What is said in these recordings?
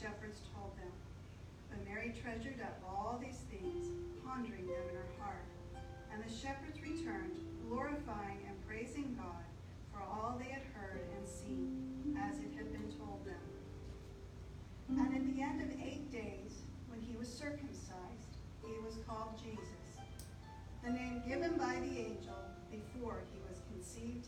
shepherds told them. But Mary treasured up all these things, pondering them in her heart. And the shepherds returned, glorifying and praising God for all they had heard and seen, as it had been told them. And at the end of eight days, when he was circumcised, he was called Jesus, the name given by the angel before he was conceived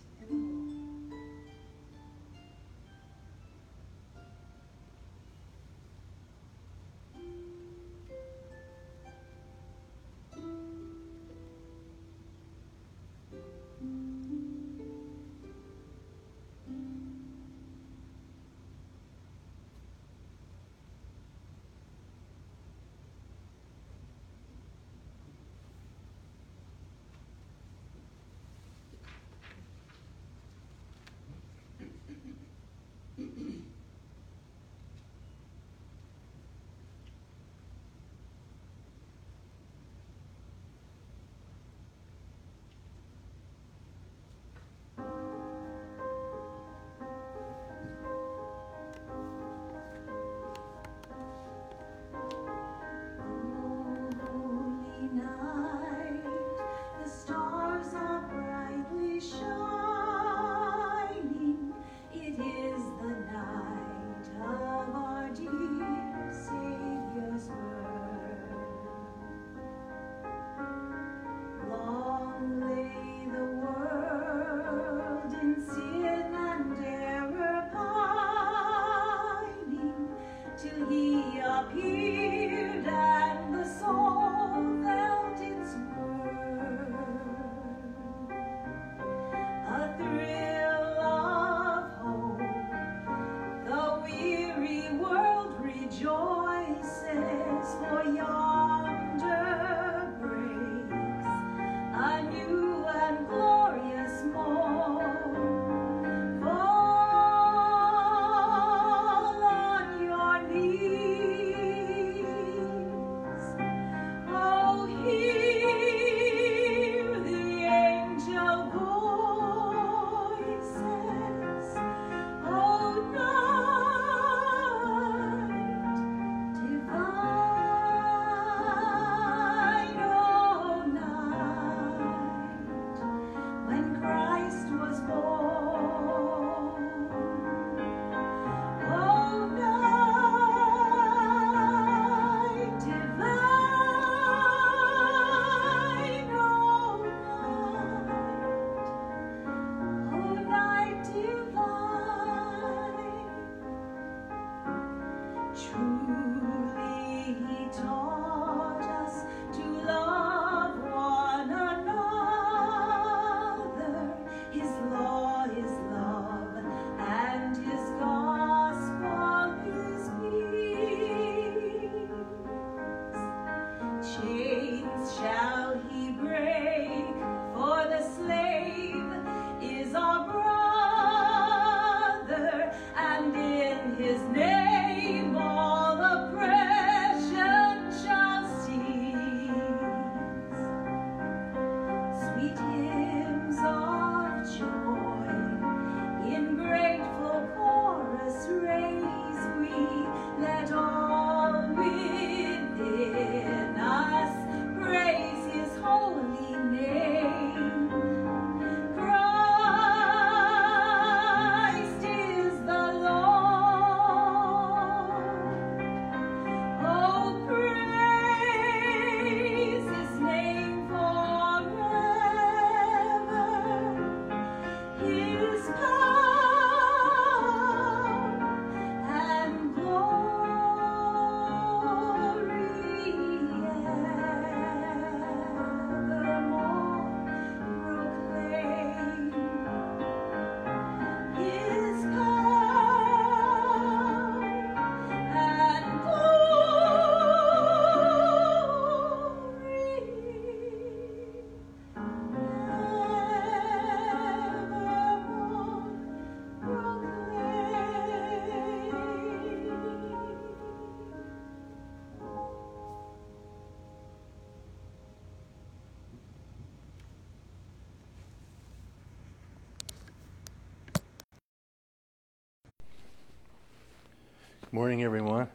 morning, everyone.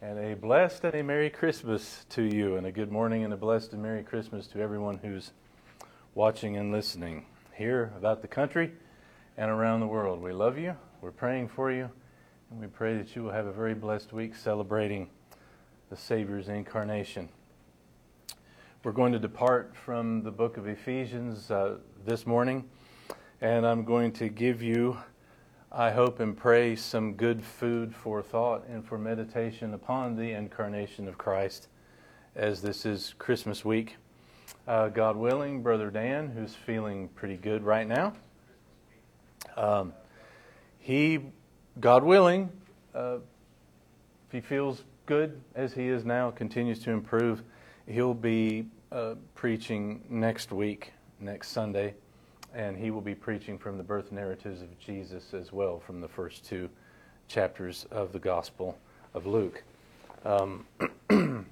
And a blessed and a Merry Christmas to you, and a good morning and a blessed and Merry Christmas to everyone who's watching and listening here about the country and around the world. We love you, we're praying for you, and we pray that you will have a very blessed week celebrating the Savior's incarnation. We're going to depart from the book of Ephesians uh, this morning, and I'm going to give you. I hope and pray some good food for thought and for meditation upon the incarnation of Christ as this is Christmas week. Uh, God willing, Brother Dan, who's feeling pretty good right now, um, he, God willing, uh, if he feels good as he is now, continues to improve, he'll be uh, preaching next week, next Sunday and he will be preaching from the birth narratives of Jesus as well, from the first two chapters of the Gospel of Luke. Um,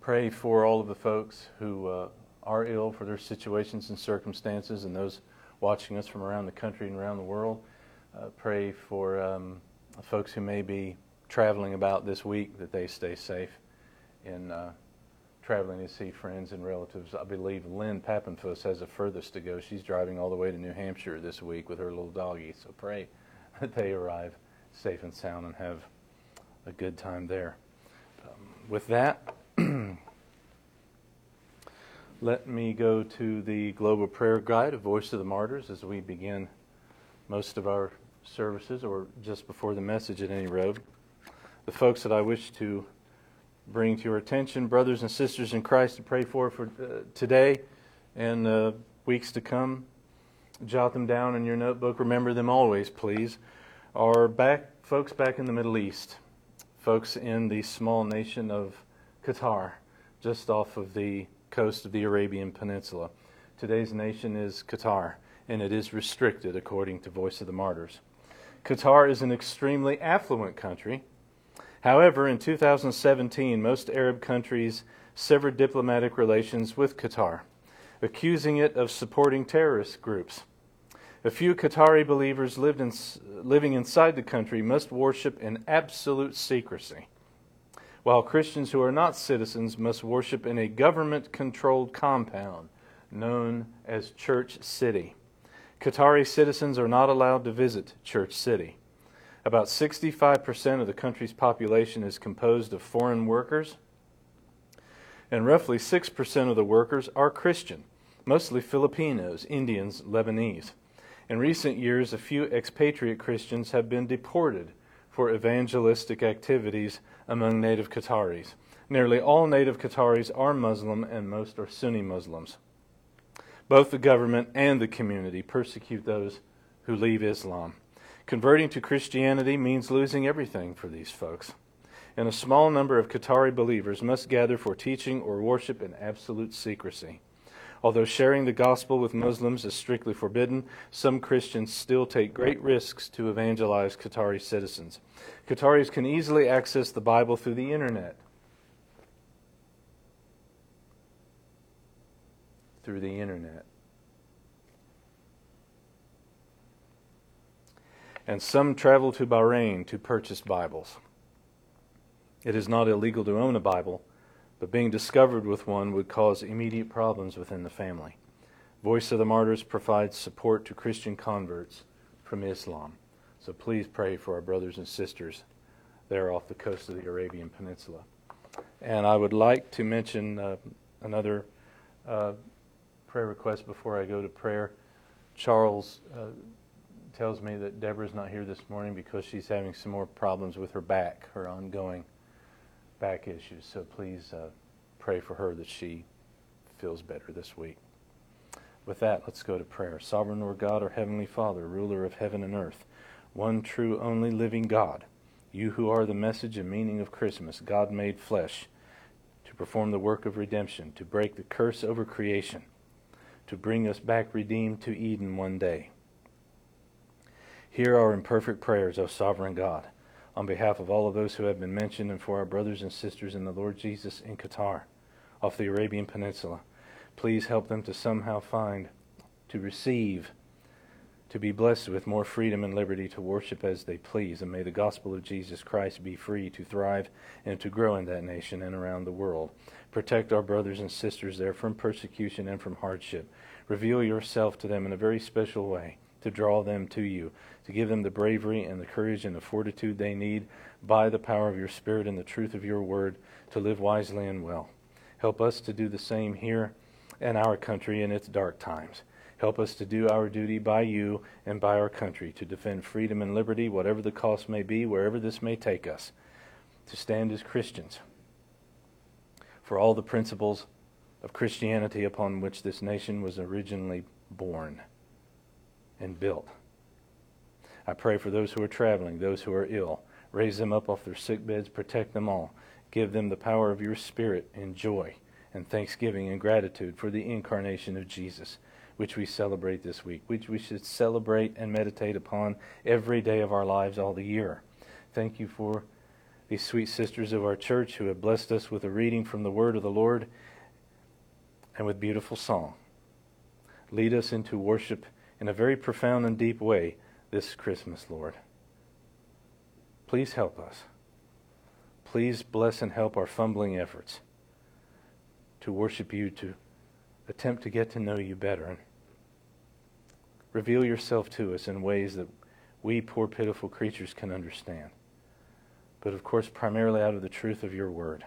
pray for all of the folks who uh, are ill for their situations and circumstances, and those watching us from around the country and around the world. Uh, pray for um, folks who may be traveling about this week that they stay safe in uh, traveling to see friends and relatives. I believe Lynn Pappenfuss has the furthest to go. She's driving all the way to New Hampshire this week with her little doggie. So pray that they arrive safe and sound and have a good time there. Um, with that, let me go to the Global Prayer Guide, A Voice of the Martyrs, as we begin most of our services, or just before the message at any rate. The folks that I wish to bring to your attention, brothers and sisters in Christ, to pray for for uh, today and uh, weeks to come. Jot them down in your notebook. Remember them always, please. Are back folks back in the Middle East, folks in the small nation of Qatar, just off of the coast of the Arabian Peninsula. Today's nation is Qatar, and it is restricted according to Voice of the Martyrs. Qatar is an extremely affluent country. However, in 2017, most Arab countries severed diplomatic relations with Qatar, accusing it of supporting terrorist groups. A few Qatari believers in, living inside the country must worship in absolute secrecy, while Christians who are not citizens must worship in a government controlled compound known as Church City. Qatari citizens are not allowed to visit Church City. About 65% of the country's population is composed of foreign workers, and roughly 6% of the workers are Christian, mostly Filipinos, Indians, Lebanese. In recent years, a few expatriate Christians have been deported for evangelistic activities among native Qataris. Nearly all native Qataris are Muslim, and most are Sunni Muslims. Both the government and the community persecute those who leave Islam. Converting to Christianity means losing everything for these folks. And a small number of Qatari believers must gather for teaching or worship in absolute secrecy. Although sharing the gospel with Muslims is strictly forbidden, some Christians still take great risks to evangelize Qatari citizens. Qataris can easily access the Bible through the internet. Through the internet. And some travel to Bahrain to purchase Bibles. It is not illegal to own a Bible but being discovered with one would cause immediate problems within the family. Voice of the Martyrs provides support to Christian converts from Islam. So please pray for our brothers and sisters there off the coast of the Arabian Peninsula. And I would like to mention uh, another uh, prayer request before I go to prayer. Charles uh, tells me that Deborah's not here this morning because she's having some more problems with her back, her ongoing back issues. So please uh, pray for her that she feels better this week. With that, let's go to prayer. Sovereign Lord God, our Heavenly Father, ruler of heaven and earth, one true, only living God, you who are the message and meaning of Christmas, God made flesh, to perform the work of redemption, to break the curse over creation, to bring us back redeemed to Eden one day. Hear our imperfect prayers, O sovereign God on behalf of all of those who have been mentioned and for our brothers and sisters in the Lord Jesus in Qatar, off the Arabian Peninsula. Please help them to somehow find, to receive, to be blessed with more freedom and liberty to worship as they please. And may the gospel of Jesus Christ be free to thrive and to grow in that nation and around the world. Protect our brothers and sisters there from persecution and from hardship. Reveal yourself to them in a very special way to draw them to you, to give them the bravery and the courage and the fortitude they need by the power of your Spirit and the truth of your word to live wisely and well. Help us to do the same here in our country in its dark times. Help us to do our duty by you and by our country, to defend freedom and liberty, whatever the cost may be, wherever this may take us, to stand as Christians for all the principles of Christianity upon which this nation was originally born and built. I pray for those who are traveling, those who are ill. Raise them up off their sick beds, protect them all. Give them the power of your Spirit and joy and thanksgiving and gratitude for the incarnation of Jesus, which we celebrate this week, which we should celebrate and meditate upon every day of our lives all the year. Thank you for these sweet sisters of our church who have blessed us with a reading from the Word of the Lord and with beautiful song. Lead us into worship in a very profound and deep way this Christmas, Lord. Please help us. Please bless and help our fumbling efforts to worship you, to attempt to get to know you better. And reveal yourself to us in ways that we poor, pitiful creatures can understand. But of course, primarily out of the truth of your word.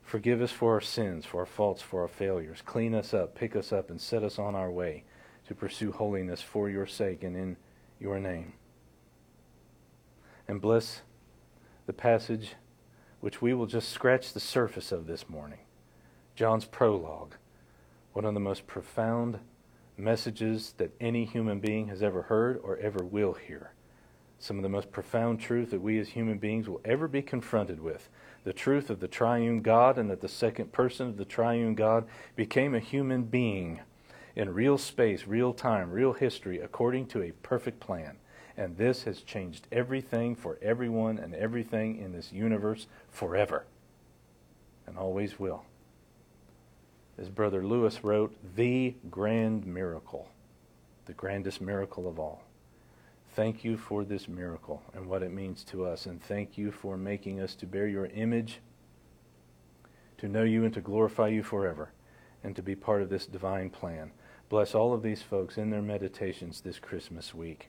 Forgive us for our sins, for our faults, for our failures. Clean us up, pick us up, and set us on our way to pursue holiness for your sake and in your name. And bless the passage which we will just scratch the surface of this morning John's prologue, one of the most profound messages that any human being has ever heard or ever will hear. Some of the most profound truth that we as human beings will ever be confronted with. The truth of the triune God and that the second person of the triune God became a human being in real space, real time, real history, according to a perfect plan. And this has changed everything for everyone and everything in this universe forever and always will. As Brother Lewis wrote, the grand miracle, the grandest miracle of all. Thank you for this miracle and what it means to us, and thank you for making us to bear your image, to know you and to glorify you forever, and to be part of this divine plan. Bless all of these folks in their meditations this Christmas week,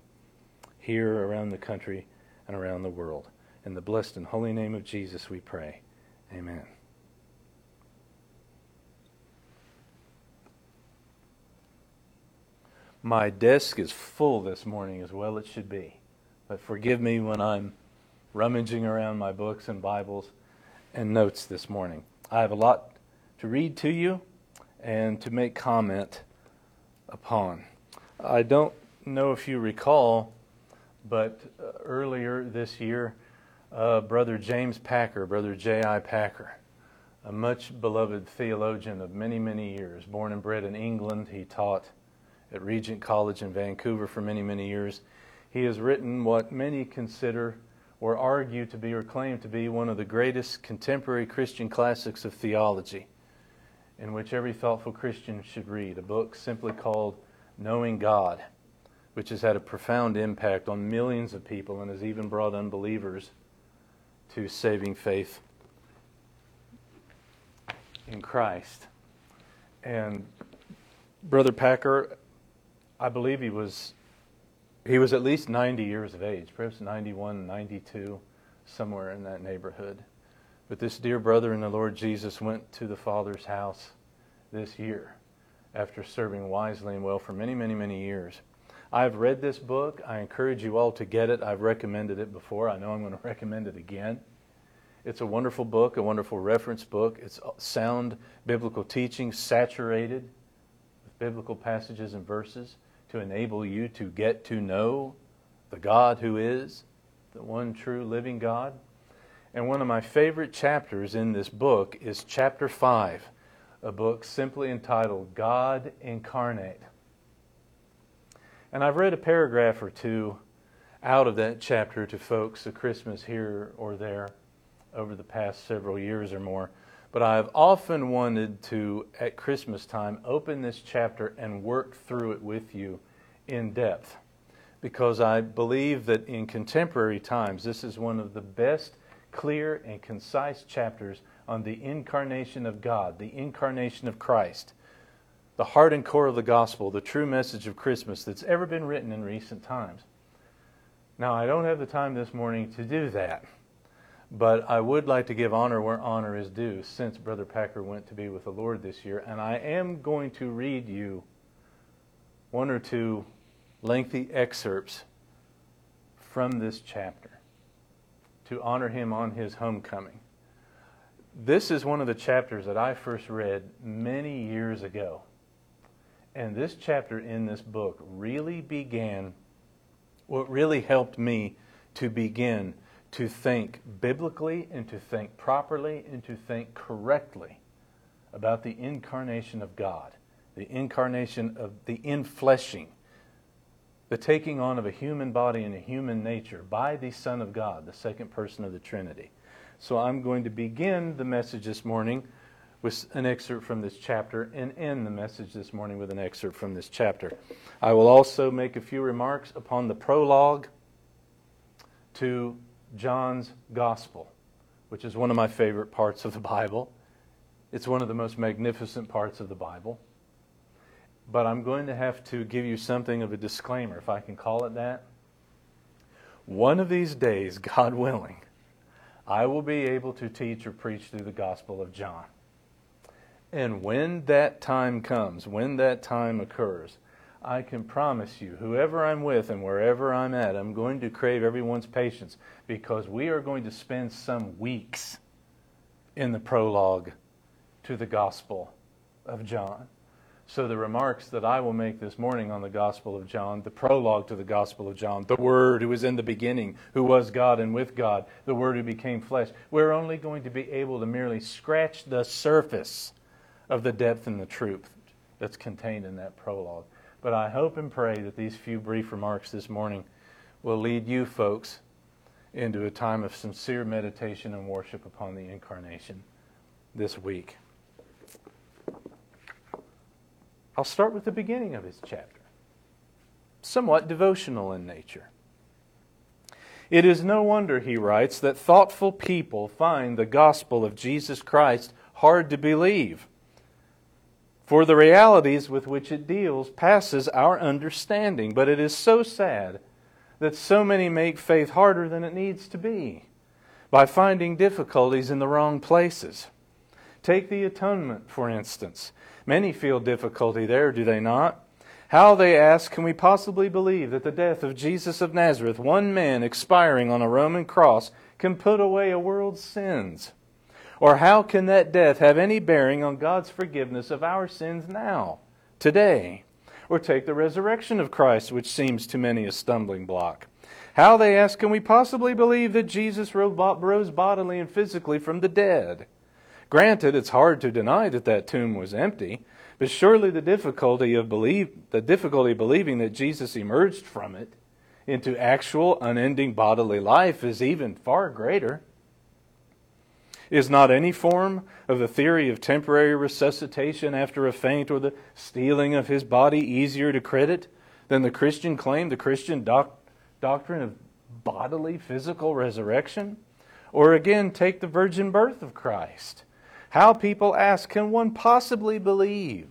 here around the country and around the world. In the blessed and holy name of Jesus, we pray. Amen. My desk is full this morning, as well it should be. But forgive me when I'm rummaging around my books and Bibles and notes this morning. I have a lot to read to you and to make comment upon. I don't know if you recall, but uh, earlier this year, uh, Brother James Packer, Brother J.I. Packer, a much beloved theologian of many, many years. Born and bred in England, he taught at Regent College in Vancouver for many, many years. He has written what many consider or argue to be or claim to be one of the greatest contemporary Christian classics of theology, in which every thoughtful Christian should read, a book simply called Knowing God, which has had a profound impact on millions of people and has even brought unbelievers to saving faith in Christ. And Brother Packer, I believe he was he was at least 90 years of age, perhaps 91, 92, somewhere in that neighborhood. But this dear brother in the Lord Jesus went to the Father's house this year after serving wisely and well for many, many, many years. I've read this book. I encourage you all to get it. I've recommended it before. I know I'm going to recommend it again. It's a wonderful book, a wonderful reference book. It's sound biblical teaching, saturated with biblical passages and verses to enable you to get to know the God who is the one true living God. And one of my favorite chapters in this book is chapter 5, a book simply entitled God Incarnate. And I've read a paragraph or two out of that chapter to folks at Christmas here or there over the past several years or more. But I've often wanted to, at Christmas time, open this chapter and work through it with you in depth. Because I believe that in contemporary times, this is one of the best, clear, and concise chapters on the incarnation of God, the incarnation of Christ, the heart and core of the gospel, the true message of Christmas that's ever been written in recent times. Now, I don't have the time this morning to do that. But I would like to give honor where honor is due since Brother Packer went to be with the Lord this year. And I am going to read you one or two lengthy excerpts from this chapter to honor him on his homecoming. This is one of the chapters that I first read many years ago. And this chapter in this book really began, what really helped me to begin to think biblically and to think properly and to think correctly about the incarnation of God, the incarnation of the infleshing, the taking on of a human body and a human nature by the Son of God, the second person of the Trinity. So I'm going to begin the message this morning with an excerpt from this chapter and end the message this morning with an excerpt from this chapter. I will also make a few remarks upon the prologue to John's Gospel, which is one of my favorite parts of the Bible. It's one of the most magnificent parts of the Bible. But I'm going to have to give you something of a disclaimer, if I can call it that. One of these days, God willing, I will be able to teach or preach through the Gospel of John. And when that time comes, when that time occurs, I can promise you, whoever I'm with and wherever I'm at, I'm going to crave everyone's patience because we are going to spend some weeks in the prologue to the Gospel of John. So, the remarks that I will make this morning on the Gospel of John, the prologue to the Gospel of John, the Word who was in the beginning, who was God and with God, the Word who became flesh, we're only going to be able to merely scratch the surface of the depth and the truth that's contained in that prologue. But I hope and pray that these few brief remarks this morning will lead you folks into a time of sincere meditation and worship upon the incarnation this week. I'll start with the beginning of his chapter, somewhat devotional in nature. It is no wonder, he writes, that thoughtful people find the gospel of Jesus Christ hard to believe for the realities with which it deals passes our understanding. But it is so sad that so many make faith harder than it needs to be by finding difficulties in the wrong places. Take the atonement, for instance. Many feel difficulty there, do they not? How, they ask, can we possibly believe that the death of Jesus of Nazareth, one man expiring on a Roman cross, can put away a world's sins? Or how can that death have any bearing on God's forgiveness of our sins now, today? Or take the resurrection of Christ, which seems to many a stumbling block. How, they ask, can we possibly believe that Jesus rose bodily and physically from the dead? Granted, it's hard to deny that that tomb was empty, but surely the difficulty of believe the difficulty believing that Jesus emerged from it into actual unending bodily life is even far greater. Is not any form of the theory of temporary resuscitation after a faint or the stealing of his body easier to credit than the Christian claim, the Christian doc- doctrine of bodily physical resurrection? Or again, take the virgin birth of Christ. How people ask, can one possibly believe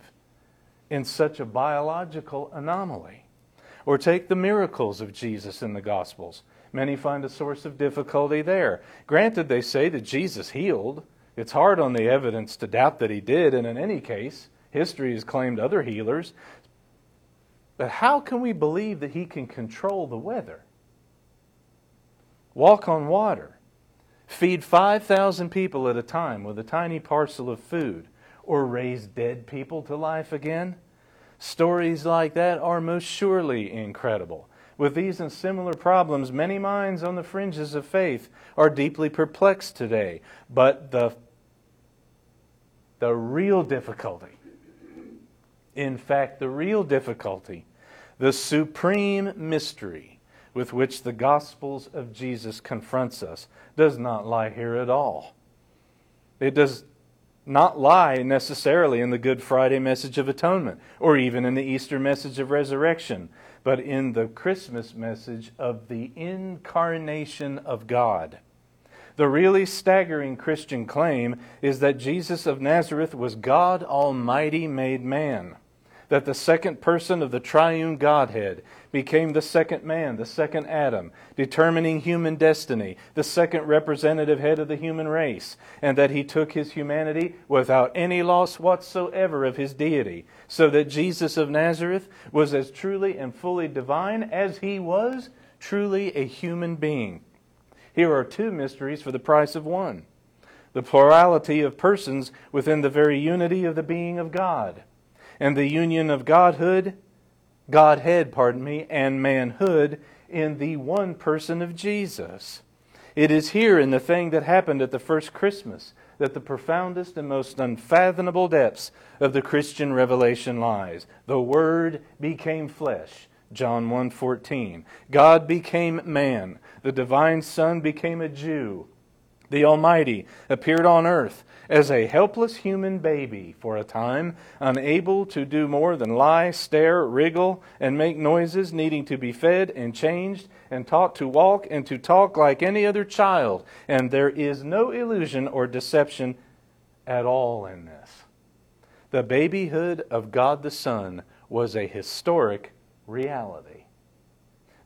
in such a biological anomaly? Or take the miracles of Jesus in the Gospels. Many find a source of difficulty there. Granted, they say that Jesus healed. It's hard on the evidence to doubt that he did, and in any case, history has claimed other healers. But how can we believe that he can control the weather? Walk on water, feed 5,000 people at a time with a tiny parcel of food, or raise dead people to life again? Stories like that are most surely incredible. With these and similar problems, many minds on the fringes of faith are deeply perplexed today. But the, the real difficulty, in fact, the real difficulty, the supreme mystery with which the Gospels of Jesus confronts us, does not lie here at all. It does not lie necessarily in the Good Friday message of atonement or even in the Easter message of resurrection, but in the Christmas message of the incarnation of God. The really staggering Christian claim is that Jesus of Nazareth was God Almighty made man that the second person of the triune Godhead became the second man, the second Adam, determining human destiny, the second representative head of the human race, and that he took his humanity without any loss whatsoever of his deity, so that Jesus of Nazareth was as truly and fully divine as he was truly a human being. Here are two mysteries for the price of one the plurality of persons within the very unity of the being of God and the union of Godhood, Godhead, pardon me, and manhood in the one person of Jesus. It is here in the thing that happened at the first Christmas that the profoundest and most unfathomable depths of the Christian revelation lies. The word became flesh. John 1:14. God became man. The divine son became a Jew. The Almighty appeared on earth as a helpless human baby for a time, unable to do more than lie, stare, wriggle, and make noises, needing to be fed and changed and taught to walk and to talk like any other child. And there is no illusion or deception at all in this. The babyhood of God the Son was a historic reality.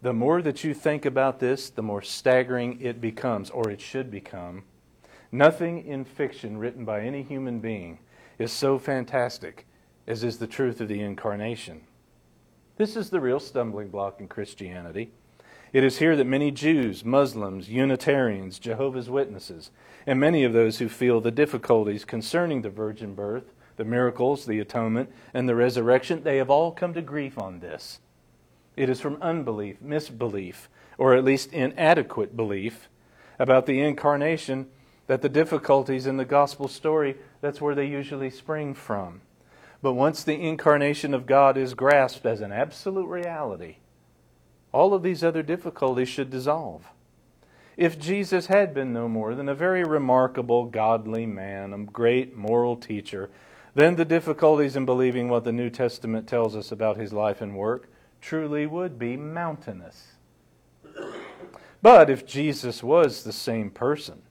The more that you think about this, the more staggering it becomes, or it should become. Nothing in fiction written by any human being is so fantastic as is the truth of the incarnation. This is the real stumbling block in Christianity. It is here that many Jews, Muslims, Unitarians, Jehovah's Witnesses, and many of those who feel the difficulties concerning the virgin birth, the miracles, the atonement, and the resurrection, they have all come to grief on this. It is from unbelief, misbelief, or at least inadequate belief about the incarnation that the difficulties in the gospel story, that's where they usually spring from. But once the incarnation of God is grasped as an absolute reality, all of these other difficulties should dissolve. If Jesus had been no more than a very remarkable, godly man, a great moral teacher, then the difficulties in believing what the New Testament tells us about his life and work truly would be mountainous. But if Jesus was the same person,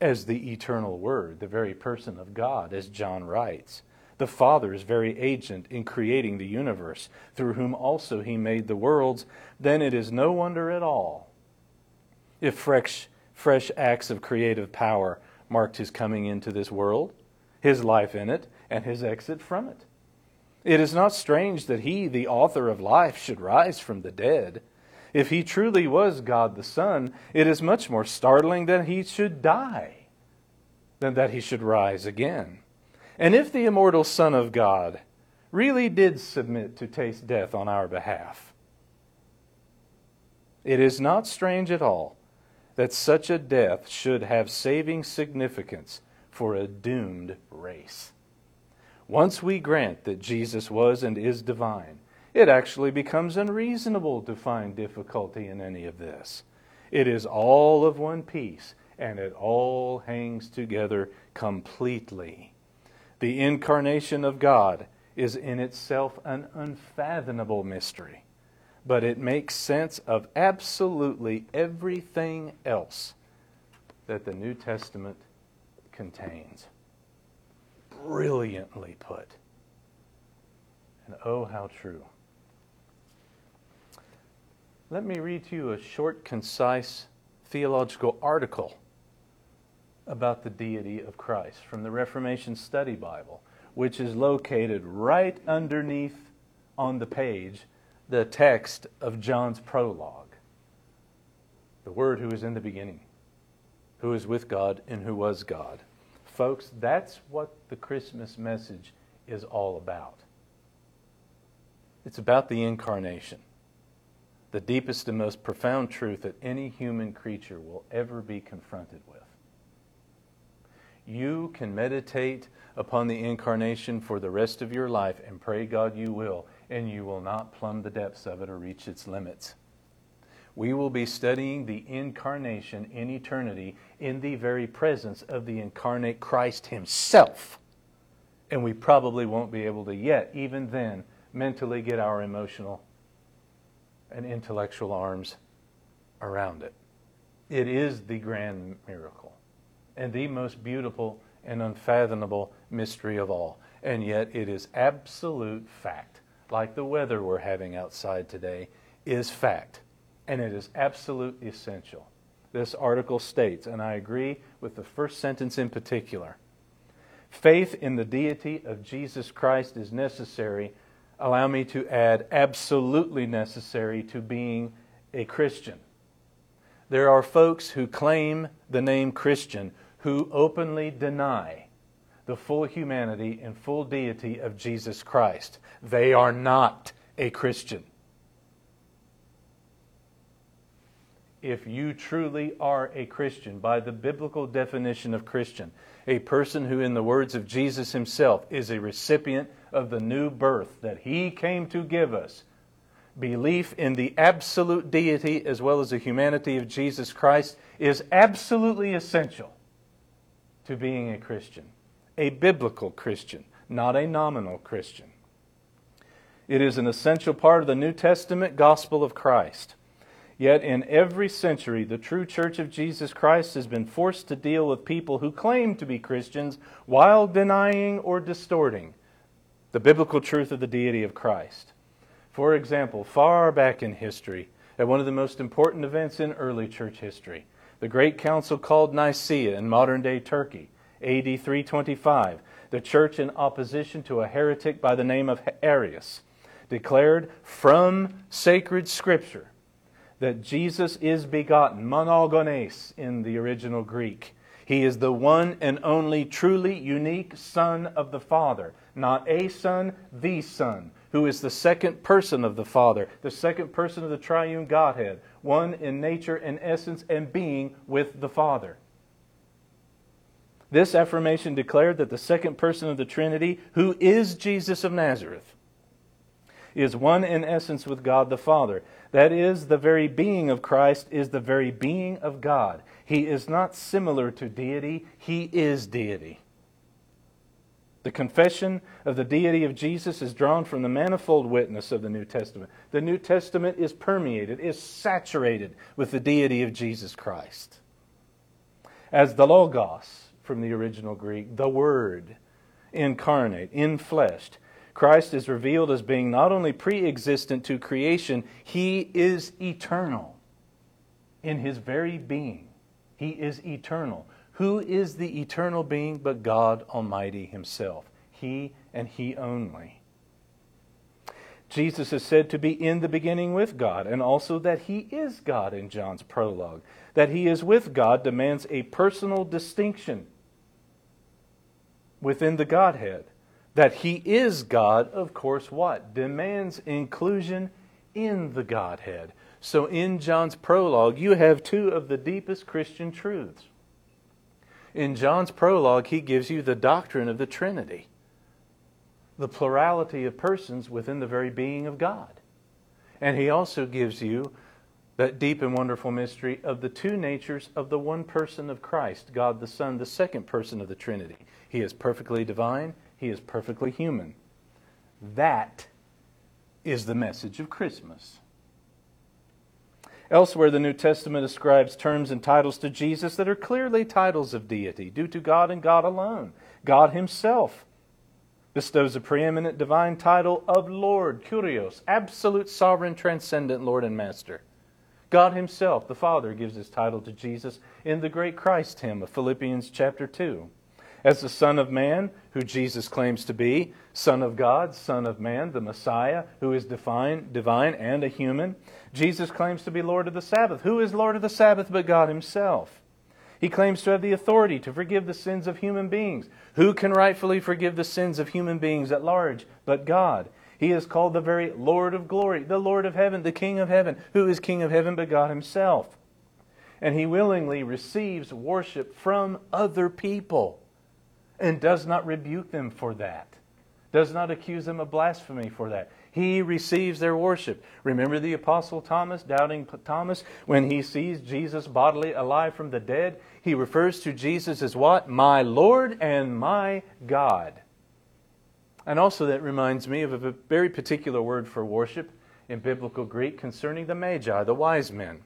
as the eternal Word, the very person of God, as John writes. The Father's very agent in creating the universe, through whom also he made the worlds, then it is no wonder at all if fresh, fresh acts of creative power marked his coming into this world, his life in it, and his exit from it. It is not strange that he, the author of life, should rise from the dead if he truly was God the Son, it is much more startling that he should die than that he should rise again. And if the immortal Son of God really did submit to taste death on our behalf, it is not strange at all that such a death should have saving significance for a doomed race. Once we grant that Jesus was and is divine, it actually becomes unreasonable to find difficulty in any of this. It is all of one piece, and it all hangs together completely. The incarnation of God is in itself an unfathomable mystery, but it makes sense of absolutely everything else that the New Testament contains. Brilliantly put. And oh, how true. Let me read to you a short, concise theological article about the deity of Christ from the Reformation Study Bible, which is located right underneath on the page the text of John's prologue. The Word who is in the beginning, who is with God, and who was God. Folks, that's what the Christmas message is all about. It's about the incarnation, the deepest and most profound truth that any human creature will ever be confronted with. You can meditate upon the incarnation for the rest of your life and pray God you will, and you will not plumb the depths of it or reach its limits. We will be studying the incarnation in eternity in the very presence of the incarnate Christ Himself. And we probably won't be able to yet, even then, mentally get our emotional and intellectual arms around it. It is the grand miracle and the most beautiful and unfathomable mystery of all. And yet it is absolute fact, like the weather we're having outside today is fact, and it is absolute essential. This article states, and I agree with the first sentence in particular faith in the deity of Jesus Christ is necessary. Allow me to add, absolutely necessary to being a Christian. There are folks who claim the name Christian who openly deny the full humanity and full deity of Jesus Christ. They are not a Christian. If you truly are a Christian, by the biblical definition of Christian, a person who, in the words of Jesus himself, is a recipient of the new birth that he came to give us, belief in the absolute deity as well as the humanity of Jesus Christ is absolutely essential to being a Christian, a biblical Christian, not a nominal Christian. It is an essential part of the New Testament gospel of Christ. Yet, in every century, the true church of Jesus Christ has been forced to deal with people who claim to be Christians while denying or distorting the biblical truth of the deity of Christ. For example, far back in history, at one of the most important events in early church history, the great council called Nicaea in modern day Turkey, AD 325, the church in opposition to a heretic by the name of Arius, declared from sacred scripture that Jesus is begotten, monogenes in the original Greek. He is the one and only truly unique Son of the Father, not a Son, the Son, who is the second person of the Father, the second person of the triune Godhead, one in nature and essence and being with the Father. This affirmation declared that the second person of the Trinity, who is Jesus of Nazareth, is one in essence with God the Father. That is, the very being of Christ is the very being of God. He is not similar to deity, he is deity. The confession of the deity of Jesus is drawn from the manifold witness of the New Testament. The New Testament is permeated, is saturated with the deity of Jesus Christ. As the Logos from the original Greek, the Word incarnate, infleshed, Christ is revealed as being not only pre existent to creation, he is eternal in his very being. He is eternal. Who is the eternal being but God Almighty Himself? He and He only. Jesus is said to be in the beginning with God, and also that He is God in John's prologue. That He is with God demands a personal distinction within the Godhead. That He is God, of course, what? Demands inclusion in the Godhead. So in John's prologue, you have two of the deepest Christian truths. In John's prologue, he gives you the doctrine of the Trinity, the plurality of persons within the very being of God. And he also gives you that deep and wonderful mystery of the two natures of the one person of Christ, God the Son, the second person of the Trinity. He is perfectly divine, he is perfectly human. That is the message of Christmas. Elsewhere, the New Testament ascribes terms and titles to Jesus that are clearly titles of deity, due to God and God alone. God Himself bestows a preeminent divine title of Lord, Kurios, absolute sovereign, transcendent Lord and Master. God Himself, the Father, gives His title to Jesus in the great Christ hymn of Philippians chapter 2 as the Son of Man, who Jesus claims to be, Son of God, Son of Man, the Messiah, who is divine, divine and a human. Jesus claims to be Lord of the Sabbath. Who is Lord of the Sabbath but God Himself? He claims to have the authority to forgive the sins of human beings. Who can rightfully forgive the sins of human beings at large but God? He is called the very Lord of glory, the Lord of heaven, the King of heaven. Who is King of heaven but God Himself? And He willingly receives worship from other people and does not rebuke them for that, does not accuse them of blasphemy for that. He receives their worship. Remember the Apostle Thomas, doubting Thomas, when he sees Jesus bodily alive from the dead? He refers to Jesus as what? My Lord and my God. And also, that reminds me of a very particular word for worship in biblical Greek concerning the Magi, the wise men.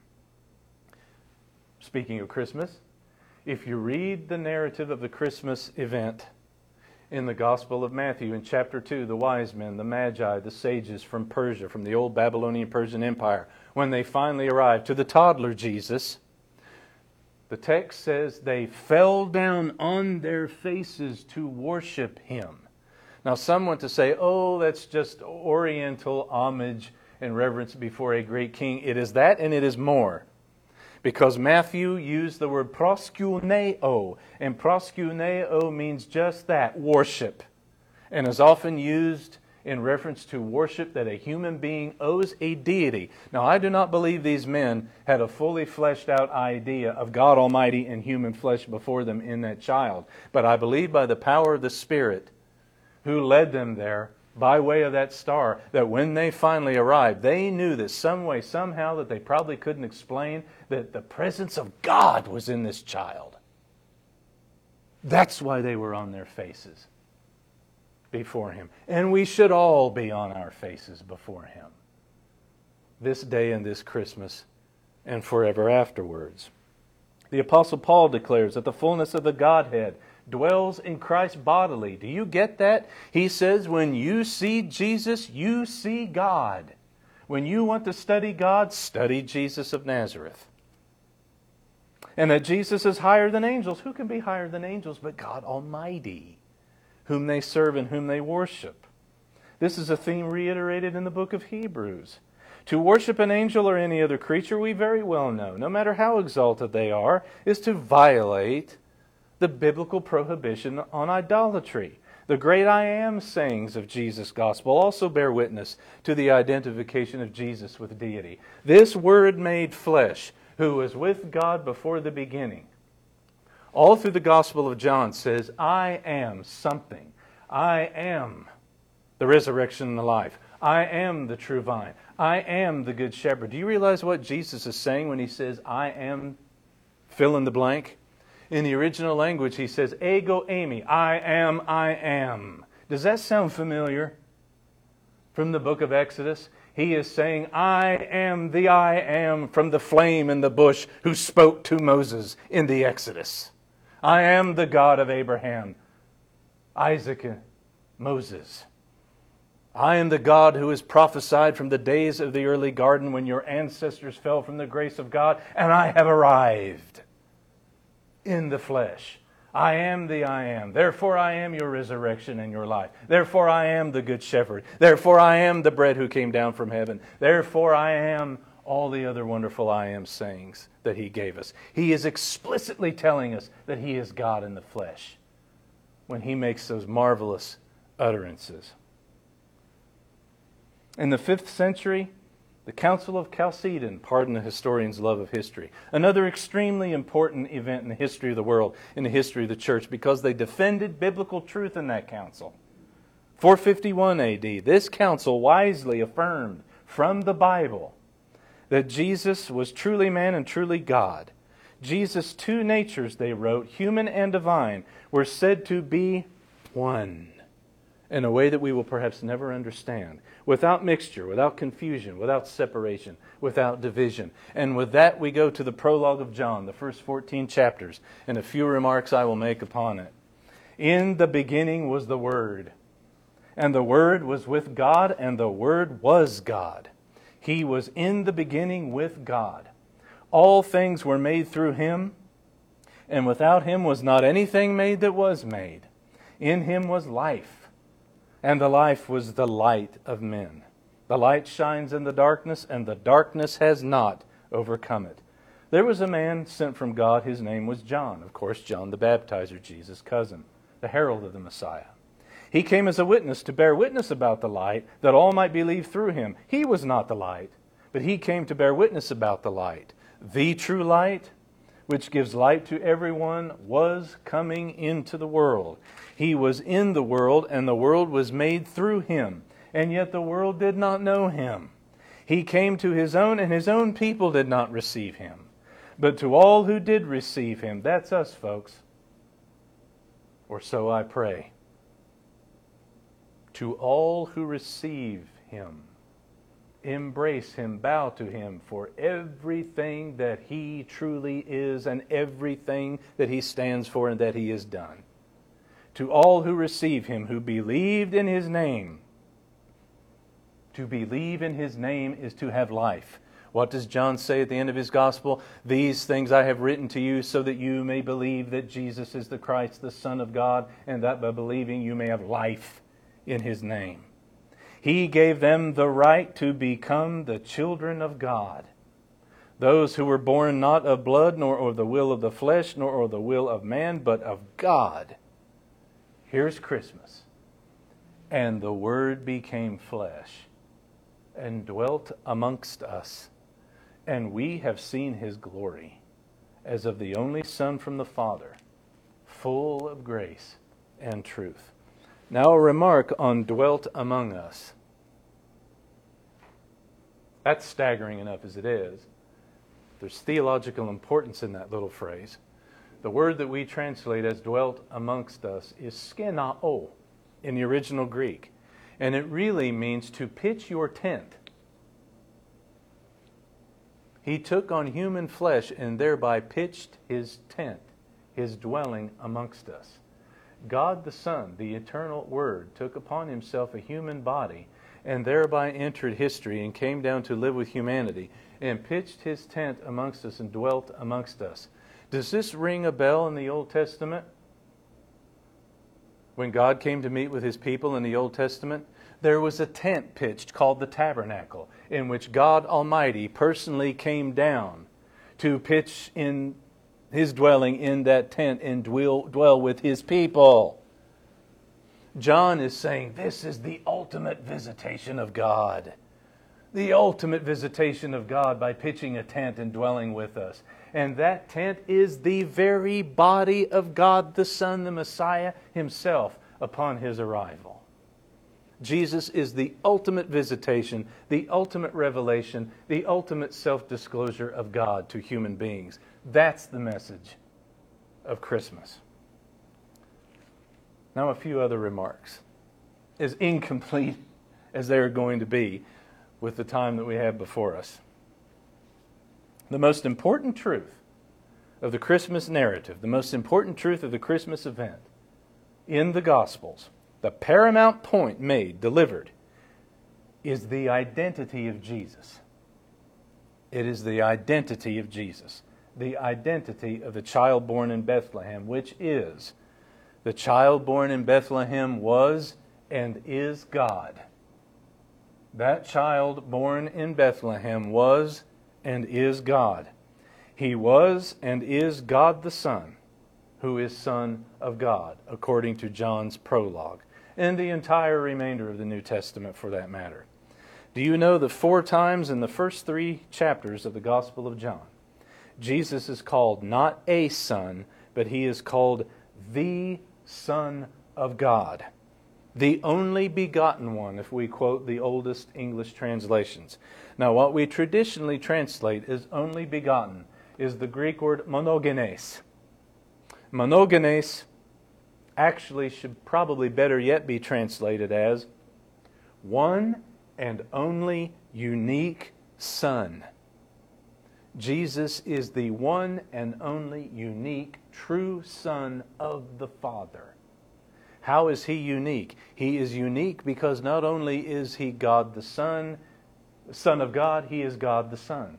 Speaking of Christmas, if you read the narrative of the Christmas event in the Gospel of Matthew in chapter 2, the wise men, the magi, the sages from Persia, from the old Babylonian Persian Empire, when they finally arrived to the toddler Jesus, the text says they fell down on their faces to worship him. Now, some want to say, oh, that's just oriental homage and reverence before a great king. It is that and it is more because Matthew used the word proskuneo, and proskuneo means just that worship, and is often used in reference to worship that a human being owes a deity. Now, I do not believe these men had a fully fleshed out idea of God Almighty in human flesh before them in that child, but I believe by the power of the Spirit who led them there by way of that star that when they finally arrived, they knew that some way, somehow, that they probably couldn't explain, that the presence of God was in this child. That's why they were on their faces before Him. And we should all be on our faces before Him this day and this Christmas and forever afterwards. The Apostle Paul declares that the fullness of the Godhead dwells in Christ bodily. Do you get that? He says, when you see Jesus, you see God. When you want to study God, study Jesus of Nazareth. And that Jesus is higher than angels. Who can be higher than angels but God Almighty, whom they serve and whom they worship? This is a theme reiterated in the book of Hebrews. To worship an angel or any other creature, we very well know, no matter how exalted they are, is to violate the biblical prohibition on idolatry. The great I am sayings of Jesus' gospel also bear witness to the identification of Jesus with deity. This Word made flesh, who was with God before the beginning, all through the Gospel of John says, I am something. I am the resurrection and the life. I am the true vine. I am the good shepherd. Do you realize what Jesus is saying when he says, I am fill in the blank? In the original language, he says, Ego eimi, I am, I am. Does that sound familiar? From the book of Exodus? He is saying, I am the I am from the flame in the bush who spoke to Moses in the Exodus. I am the God of Abraham, Isaac, and Moses. I am the God who has prophesied from the days of the early garden when your ancestors fell from the grace of God, and I have arrived in the flesh. I am the I am. Therefore, I am your resurrection and your life. Therefore, I am the good shepherd. Therefore, I am the bread who came down from heaven. Therefore, I am all the other wonderful I am sayings that he gave us. He is explicitly telling us that he is God in the flesh when he makes those marvelous utterances. In the fifth century, The Council of Chalcedon, pardon the historian's love of history. Another extremely important event in the history of the world, in the history of the church, because they defended biblical truth in that council. 451 AD, this council wisely affirmed from the Bible that Jesus was truly man and truly God. Jesus' two natures, they wrote, human and divine, were said to be one in a way that we will perhaps never understand, without mixture, without confusion, without separation, without division. And with that, we go to the prologue of John, the first 14 chapters, and a few remarks I will make upon it. In the beginning was the Word, and the Word was with God, and the Word was God. He was in the beginning with God. All things were made through him, and without him was not anything made that was made. In him was life and the life was the light of men. The light shines in the darkness, and the darkness has not overcome it. There was a man sent from God. His name was John. Of course, John the Baptizer, Jesus' cousin, the herald of the Messiah. He came as a witness to bear witness about the light, that all might believe through him. He was not the light, but he came to bear witness about the light. The true light, which gives light to everyone, was coming into the world. He was in the world, and the world was made through him, and yet the world did not know him. He came to his own, and his own people did not receive him. But to all who did receive him, that's us, folks. Or so I pray. To all who receive him, embrace him, bow to him for everything that he truly is and everything that he stands for and that he has done to all who receive him, who believed in his name. To believe in his name is to have life. What does John say at the end of his gospel? These things I have written to you so that you may believe that Jesus is the Christ, the Son of God, and that by believing you may have life in his name. He gave them the right to become the children of God. Those who were born not of blood, nor of the will of the flesh, nor of the will of man, but of God. Here's Christmas. And the Word became flesh and dwelt amongst us, and we have seen his glory as of the only Son from the Father, full of grace and truth. Now, a remark on dwelt among us. That's staggering enough as it is. There's theological importance in that little phrase. The word that we translate as dwelt amongst us is skenao in the original Greek. And it really means to pitch your tent. He took on human flesh and thereby pitched his tent, his dwelling amongst us. God the Son, the eternal Word, took upon himself a human body and thereby entered history and came down to live with humanity and pitched his tent amongst us and dwelt amongst us. Does this ring a bell in the Old Testament? When God came to meet with his people in the Old Testament, there was a tent pitched called the tabernacle, in which God Almighty personally came down to pitch in his dwelling in that tent and dwell, dwell with his people. John is saying this is the ultimate visitation of God. The ultimate visitation of God by pitching a tent and dwelling with us. And that tent is the very body of God the Son, the Messiah himself, upon his arrival. Jesus is the ultimate visitation, the ultimate revelation, the ultimate self disclosure of God to human beings. That's the message of Christmas. Now, a few other remarks. As incomplete as they are going to be with the time that we have before us. The most important truth of the Christmas narrative, the most important truth of the Christmas event in the Gospels, the paramount point made, delivered, is the identity of Jesus. It is the identity of Jesus, the identity of the child born in Bethlehem, which is the child born in Bethlehem was and is God. That child born in Bethlehem was and is God. He was and is God the Son, who is Son of God, according to John's prologue, and the entire remainder of the New Testament for that matter. Do you know that four times in the first three chapters of the Gospel of John, Jesus is called not a son, but he is called the Son of God, the only begotten one, if we quote the oldest English translations. Now, what we traditionally translate as only begotten is the Greek word monogenes. Monogenes actually should probably better yet be translated as one and only unique Son. Jesus is the one and only unique true Son of the Father. How is he unique? He is unique because not only is he God the Son, Son of God, he is God the Son.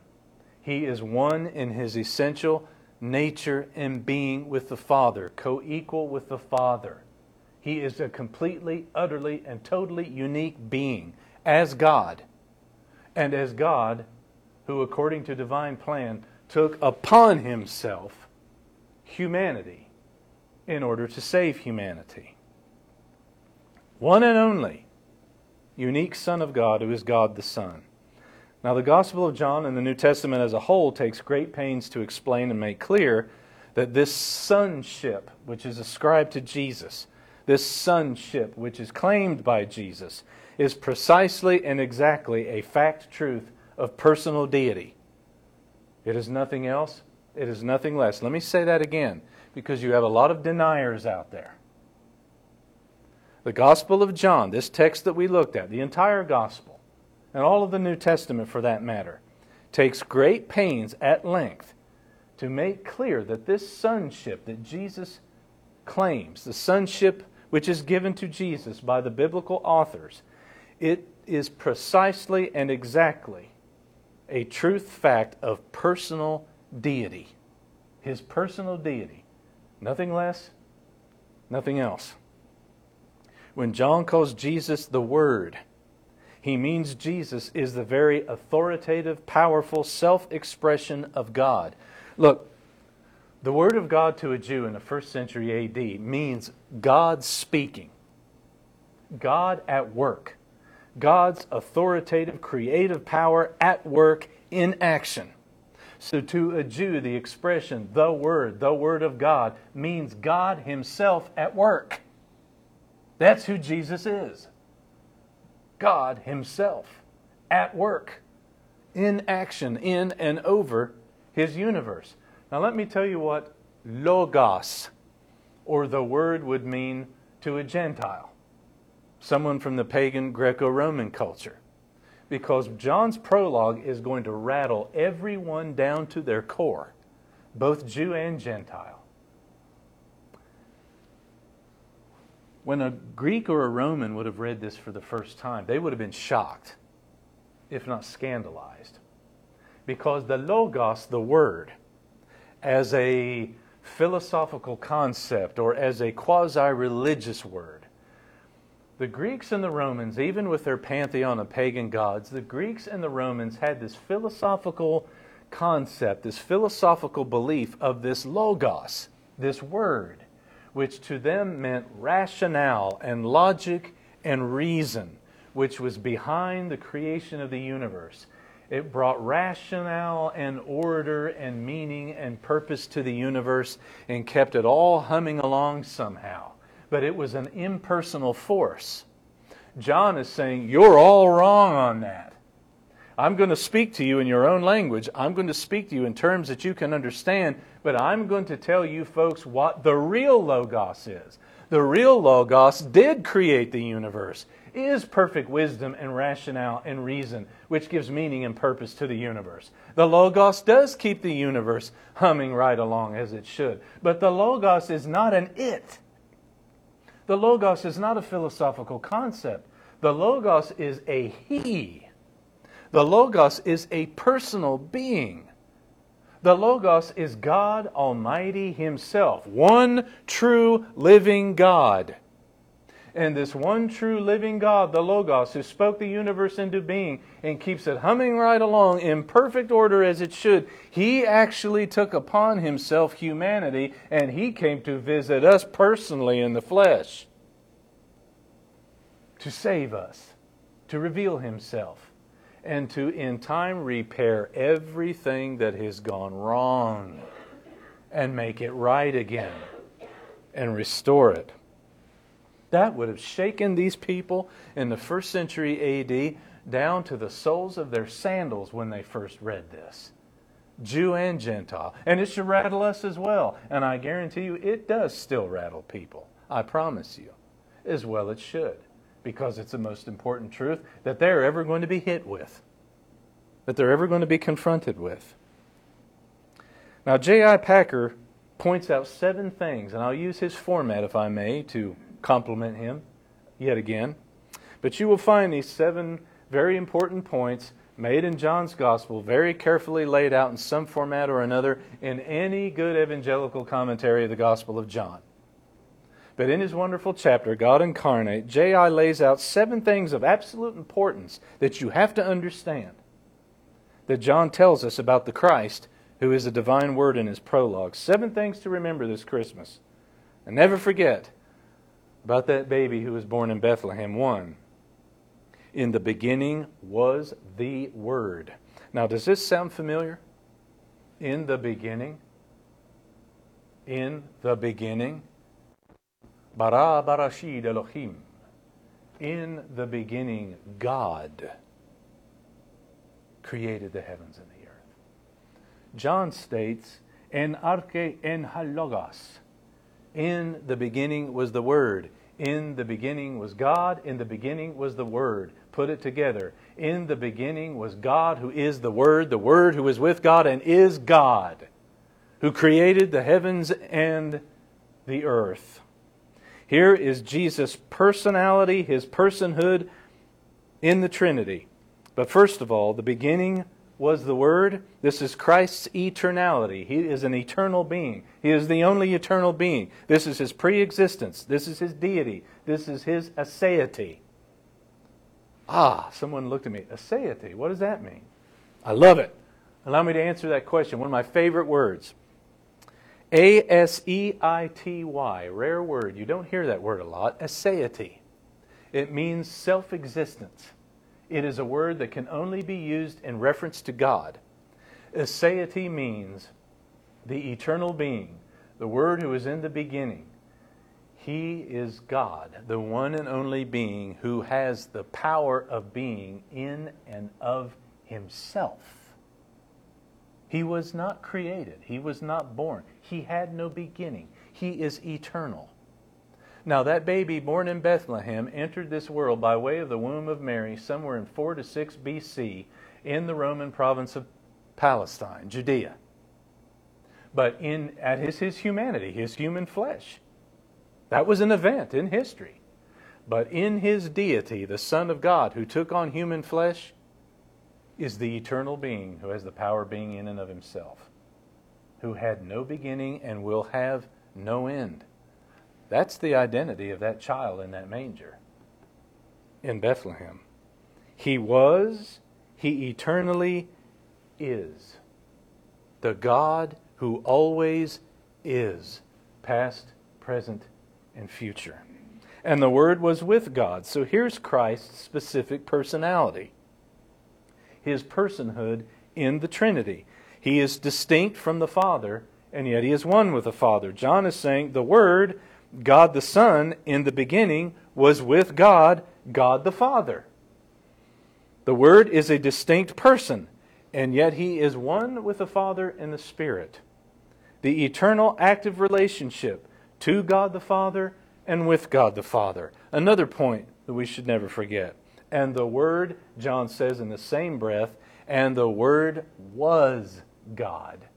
He is one in his essential nature and being with the Father, co equal with the Father. He is a completely, utterly, and totally unique being as God. And as God, who, according to divine plan, took upon himself humanity in order to save humanity. One and only unique Son of God, who is God the Son. Now, the Gospel of John and the New Testament as a whole takes great pains to explain and make clear that this sonship, which is ascribed to Jesus, this sonship, which is claimed by Jesus, is precisely and exactly a fact truth of personal deity. It is nothing else, it is nothing less. Let me say that again, because you have a lot of deniers out there. The Gospel of John, this text that we looked at, the entire Gospel, and all of the New Testament for that matter, takes great pains at length to make clear that this sonship that Jesus claims, the sonship which is given to Jesus by the biblical authors, it is precisely and exactly a truth fact of personal deity. His personal deity. Nothing less, nothing else. When John calls Jesus the Word, he means Jesus is the very authoritative, powerful self expression of God. Look, the Word of God to a Jew in the first century AD means God speaking, God at work, God's authoritative, creative power at work in action. So, to a Jew, the expression, the Word, the Word of God, means God Himself at work. That's who Jesus is. God Himself at work, in action, in and over His universe. Now, let me tell you what logos, or the word, would mean to a Gentile, someone from the pagan Greco Roman culture. Because John's prologue is going to rattle everyone down to their core, both Jew and Gentile. When a Greek or a Roman would have read this for the first time, they would have been shocked, if not scandalized. Because the Logos, the Word, as a philosophical concept or as a quasi religious word, the Greeks and the Romans, even with their pantheon of pagan gods, the Greeks and the Romans had this philosophical concept, this philosophical belief of this Logos, this Word which to them meant rationale and logic and reason, which was behind the creation of the universe. It brought rationale and order and meaning and purpose to the universe and kept it all humming along somehow. But it was an impersonal force. John is saying, You're all wrong on that. I'm going to speak to you in your own language. I'm going to speak to you in terms that you can understand, but I'm going to tell you folks what the real Logos is. The real Logos did create the universe, is perfect wisdom and rationale and reason, which gives meaning and purpose to the universe. The Logos does keep the universe humming right along as it should, but the Logos is not an it. The Logos is not a philosophical concept. The Logos is a He. The Logos is a personal being. The Logos is God Almighty Himself, one true living God. And this one true living God, the Logos, who spoke the universe into being and keeps it humming right along in perfect order as it should, He actually took upon Himself humanity and He came to visit us personally in the flesh to save us, to reveal Himself and to in time repair everything that has gone wrong and make it right again and restore it. That would have shaken these people in the first century AD down to the soles of their sandals when they first read this. Jew and Gentile. And it should rattle us as well. And I guarantee you, it does still rattle people. I promise you. As well it should. Because it's the most important truth that they're ever going to be hit with, that they're ever going to be confronted with. Now, J.I. Packer points out seven things, and I'll use his format, if I may, to compliment him yet again. But you will find these seven very important points made in John's gospel, very carefully laid out in some format or another in any good evangelical commentary of the Gospel of John. But in his wonderful chapter, God Incarnate, J.I. lays out seven things of absolute importance that you have to understand that John tells us about the Christ who is the divine word in his prologue. Seven things to remember this Christmas. And never forget about that baby who was born in Bethlehem. One, in the beginning was the Word. Now, does this sound familiar? In the beginning? In the beginning? Bara barashid Elohim. In the beginning, God created the heavens and the earth. John states, En arche en ho logos. In the beginning was the Word. In the beginning was God. In the beginning was the Word. Put it together. In the beginning was God, who is the Word, the Word who is with God and is God, who created the heavens and the earth. Here is Jesus' personality, his personhood in the Trinity. But first of all, the beginning was the Word. This is Christ's eternality. He is an eternal being. He is the only eternal being. This is his pre existence. This is his deity. This is his aseity. Ah, someone looked at me. Aseity, what does that mean? I love it. Allow me to answer that question. One of my favorite words. A S E I T Y, rare word. You don't hear that word a lot. Aseity. It means self existence. It is a word that can only be used in reference to God. Aseity means the eternal being, the Word who is in the beginning. He is God, the one and only being who has the power of being in and of Himself. He was not created, He was not born, He had no beginning. He is eternal. Now, that baby born in Bethlehem entered this world by way of the womb of Mary somewhere in 4 to 6 BC in the Roman province of Palestine, Judea. But in, at his, his humanity, his human flesh. That was an event in history. But in his deity, the Son of God who took on human flesh is the eternal being who has the power being in and of himself, who had no beginning and will have no end. That's the identity of that child in that manger in Bethlehem. He was, he eternally is. The God who always is, past, present, and future. And the Word was with God. So here's Christ's specific personality his personhood in the Trinity. He is distinct from the Father, and yet he is one with the Father. John is saying the Word God the Son in the beginning was with God, God the Father. The Word is a distinct person, and yet He is one with the Father and the Spirit. The eternal active relationship to God the Father and with God the Father. Another point that we should never forget. And the Word, John says in the same breath, and the Word was God.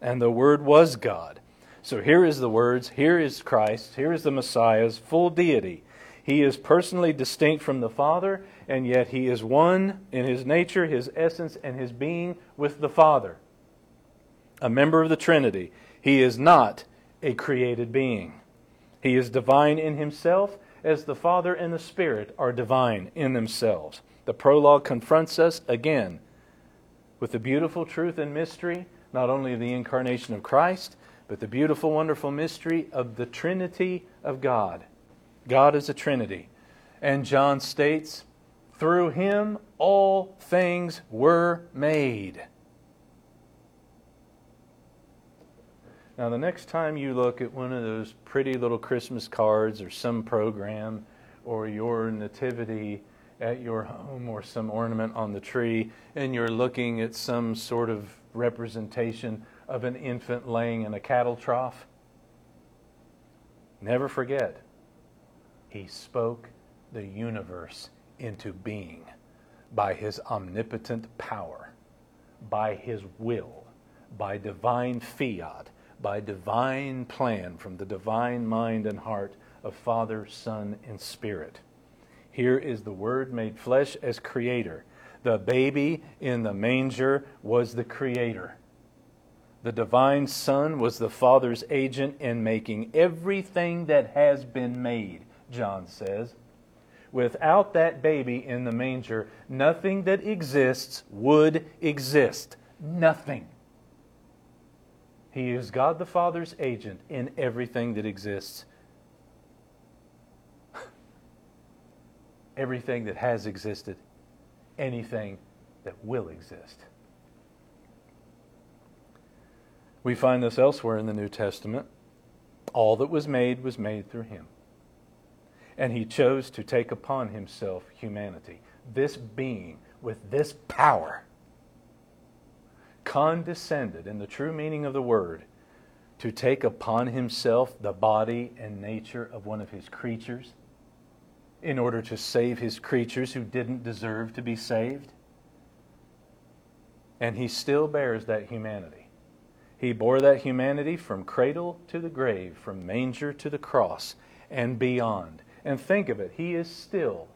And the Word was God. So here is the words, here is Christ, here is the Messiah's full deity. He is personally distinct from the Father, and yet he is one in his nature, his essence, and his being with the Father. A member of the Trinity. He is not a created being. He is divine in himself, as the Father and the Spirit are divine in themselves. The prologue confronts us again with the beautiful truth and mystery, not only of the incarnation of Christ, but the beautiful, wonderful mystery of the Trinity of God. God is a Trinity. And John states Through him all things were made. Now, the next time you look at one of those pretty little Christmas cards or some program or your nativity at your home or some ornament on the tree, and you're looking at some sort of representation of an infant laying in a cattle trough, never forget, he spoke the universe into being by his omnipotent power, by his will, by divine fiat, by divine plan from the divine mind and heart of Father, Son, and Spirit. Here is the Word made flesh as creator. The baby in the manger was the creator. The divine Son was the Father's agent in making everything that has been made, John says. Without that baby in the manger, nothing that exists would exist. Nothing. He is God the Father's agent in everything that exists. everything that has existed, anything that will exist. We find this elsewhere in the New Testament. All that was made was made through him. And he chose to take upon himself humanity. This being with this power condescended, in the true meaning of the word, to take upon himself the body and nature of one of his creatures in order to save his creatures who didn't deserve to be saved. And he still bears that humanity. He bore that humanity from cradle to the grave, from manger to the cross, and beyond. And think of it, he is still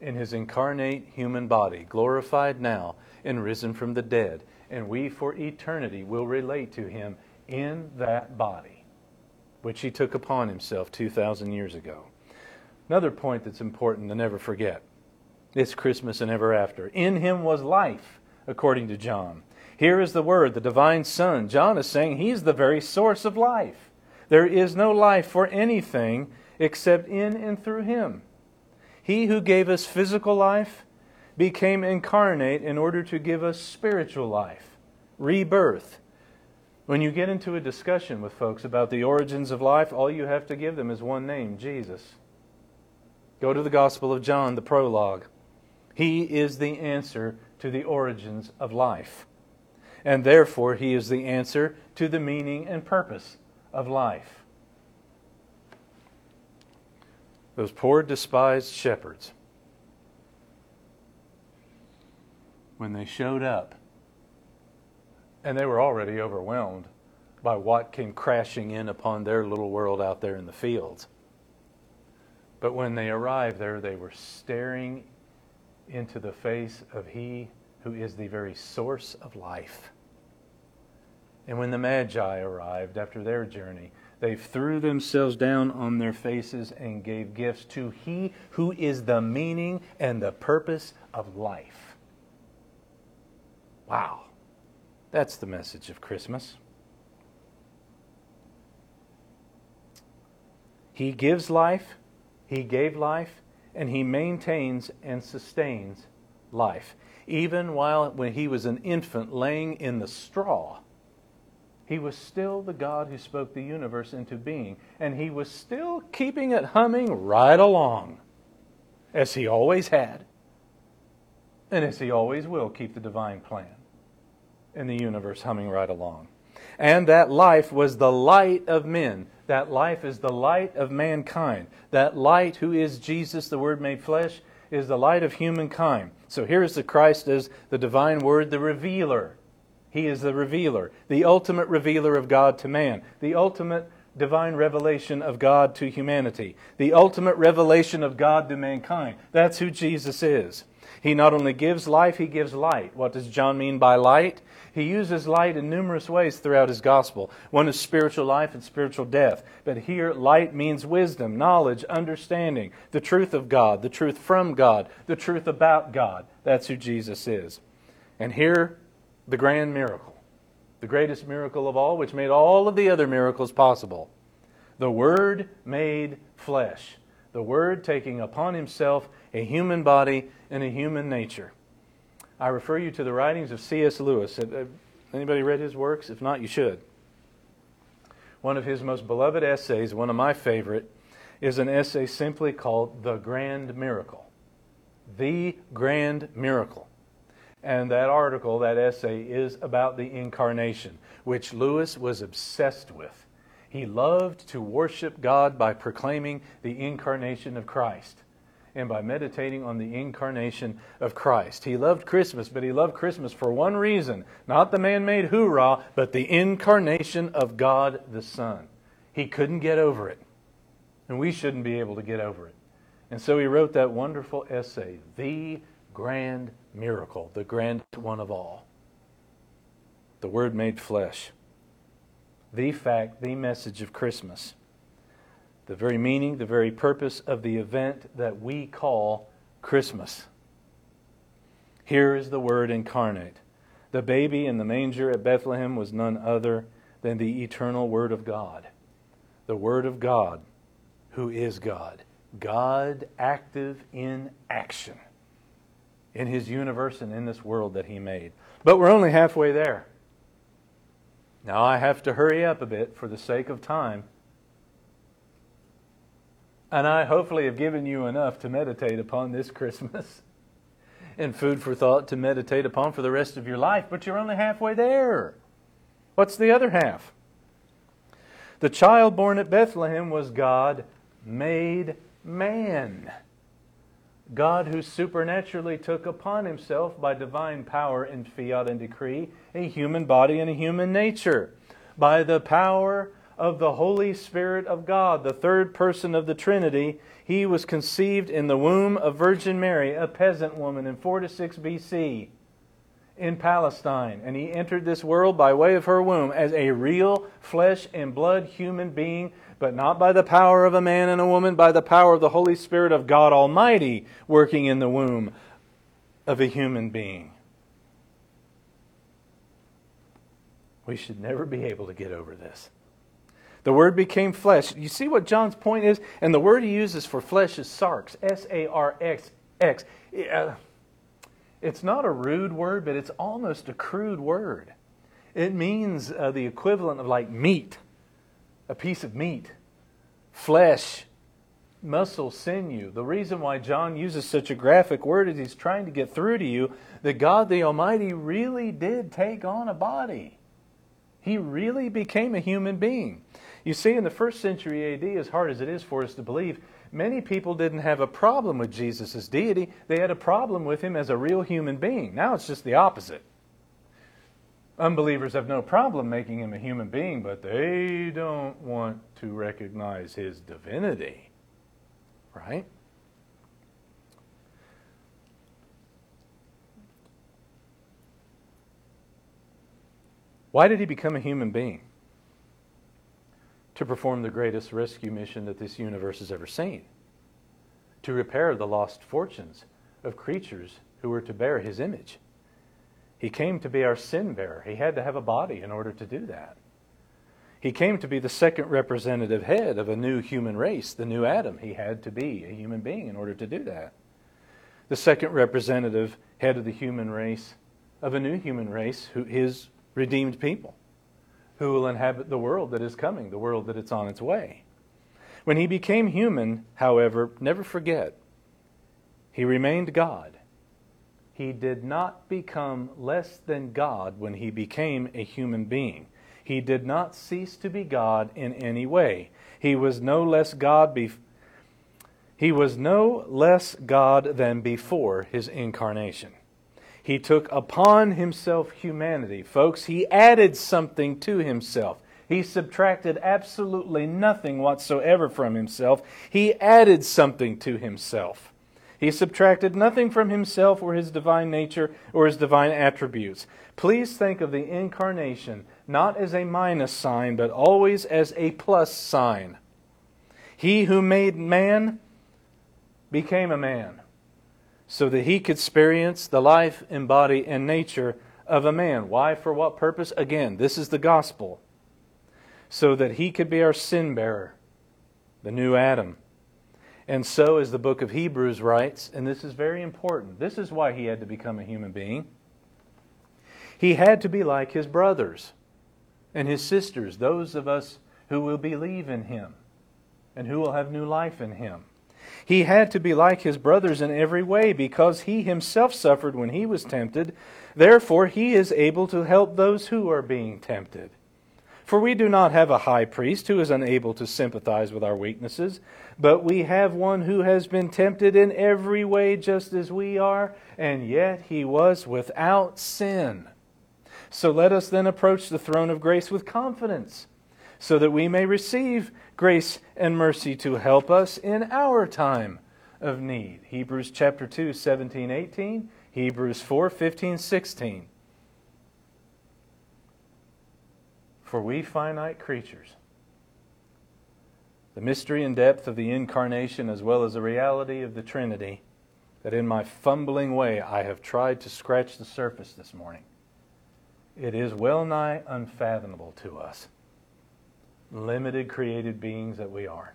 in his incarnate human body, glorified now and risen from the dead. And we for eternity will relate to him in that body, which he took upon himself 2,000 years ago. Another point that's important to never forget it's Christmas and ever after. In him was life, according to John. Here is the Word, the divine Son. John is saying he's the very source of life. There is no life for anything except in and through him. He who gave us physical life became incarnate in order to give us spiritual life, rebirth. When you get into a discussion with folks about the origins of life, all you have to give them is one name Jesus. Go to the Gospel of John, the prologue. He is the answer to the origins of life. And therefore, He is the answer to the meaning and purpose of life. Those poor, despised shepherds, when they showed up, and they were already overwhelmed by what came crashing in upon their little world out there in the fields. But when they arrived there, they were staring into the face of He who is the very source of life. And when the Magi arrived after their journey, they threw themselves down on their faces and gave gifts to He who is the meaning and the purpose of life. Wow. That's the message of Christmas. He gives life, He gave life, and He maintains and sustains life. Even while when He was an infant laying in the straw, he was still the God who spoke the universe into being, and he was still keeping it humming right along, as he always had, and as he always will keep the divine plan in the universe humming right along. And that life was the light of men. That life is the light of mankind. That light, who is Jesus, the Word made flesh, is the light of humankind. So here is the Christ as the divine Word, the revealer. He is the revealer, the ultimate revealer of God to man, the ultimate divine revelation of God to humanity, the ultimate revelation of God to mankind. That's who Jesus is. He not only gives life, he gives light. What does John mean by light? He uses light in numerous ways throughout his gospel. One is spiritual life and spiritual death. But here, light means wisdom, knowledge, understanding, the truth of God, the truth from God, the truth about God. That's who Jesus is. And here, the grand miracle, the greatest miracle of all, which made all of the other miracles possible. The Word made flesh. The Word taking upon himself a human body and a human nature. I refer you to the writings of C.S. Lewis. Anybody read his works? If not, you should. One of his most beloved essays, one of my favorite, is an essay simply called The Grand Miracle. The Grand Miracle. And that article, that essay, is about the incarnation, which Lewis was obsessed with. He loved to worship God by proclaiming the incarnation of Christ and by meditating on the incarnation of Christ. He loved Christmas, but he loved Christmas for one reason not the man made hoorah, but the incarnation of God the Son. He couldn't get over it, and we shouldn't be able to get over it. And so he wrote that wonderful essay, The Grand Miracle, the grandest one of all. The Word made flesh. The fact, the message of Christmas the very meaning, the very purpose of the event that we call Christmas. Here is the Word incarnate. The baby in the manger at Bethlehem was none other than the eternal Word of God. The Word of God, who is God. God active in action in His universe and in this world that He made. But we're only halfway there. Now I have to hurry up a bit for the sake of time. And I hopefully have given you enough to meditate upon this Christmas and food for thought to meditate upon for the rest of your life, but you're only halfway there. What's the other half? The child born at Bethlehem was God made man. God who supernaturally took upon himself by divine power and fiat and decree a human body and a human nature. By the power of the Holy Spirit of God, the third person of the Trinity, he was conceived in the womb of Virgin Mary, a peasant woman in 4 to 6 BC in Palestine. And he entered this world by way of her womb as a real flesh and blood human being, but not by the power of a man and a woman, by the power of the Holy Spirit of God Almighty working in the womb of a human being. We should never be able to get over this. The Word became flesh. You see what John's point is? And the word he uses for flesh is sarx, S A R X X. Uh, it's not a rude word, but it's almost a crude word. It means uh, the equivalent of like meat, a piece of meat, flesh, muscle, sinew. The reason why John uses such a graphic word is he's trying to get through to you that God the Almighty really did take on a body. He really became a human being. You see, in the first century AD, as hard as it is for us to believe, many people didn't have a problem with Jesus' deity. They had a problem with him as a real human being. Now it's just the opposite. Unbelievers have no problem making him a human being, but they don't want to recognize his divinity. Right? Why did he become a human being? to perform the greatest rescue mission that this universe has ever seen to repair the lost fortunes of creatures who were to bear his image. He came to be our sin bearer. He had to have a body in order to do that. He came to be the second representative head of a new human race, the new Adam. He had to be a human being in order to do that. The second representative head of the human race, of a new human race, who, his redeemed people who will inhabit the world that is coming, the world that it's on its way. When he became human, however, never forget, he remained God. He did not become less than God when he became a human being. He did not cease to be God in any way. He was no less God be- he was no less God than before his incarnation. He took upon himself humanity. Folks, he added something to himself. He subtracted absolutely nothing whatsoever from himself. He added something to himself. He subtracted nothing from himself or his divine nature or his divine attributes. Please think of the incarnation not as a minus sign, but always as a plus sign. He who made man became a man so that he could experience the life and body and nature of a man. Why? For what purpose? Again, this is the gospel. So that he could be our sin bearer, the new Adam. And so, as the book of Hebrews writes, and this is very important, this is why he had to become a human being. He had to be like his brothers and his sisters, those of us who will believe in him and who will have new life in him. He had to be like his brothers in every way because he himself suffered when he was tempted. Therefore, he is able to help those who are being tempted. For we do not have a high priest who is unable to sympathize with our weaknesses, but we have one who has been tempted in every way just as we are, and yet he was without sin. So let us then approach the throne of grace with confidence, so that we may receive grace and mercy to help us in our time of need. Hebrews chapter 2, 17, 18, Hebrews 4, 15, 16. For we finite creatures, the mystery and depth of the incarnation, as well as the reality of the Trinity, that in my fumbling way I have tried to scratch the surface this morning. It is well nigh unfathomable to us, limited created beings that we are.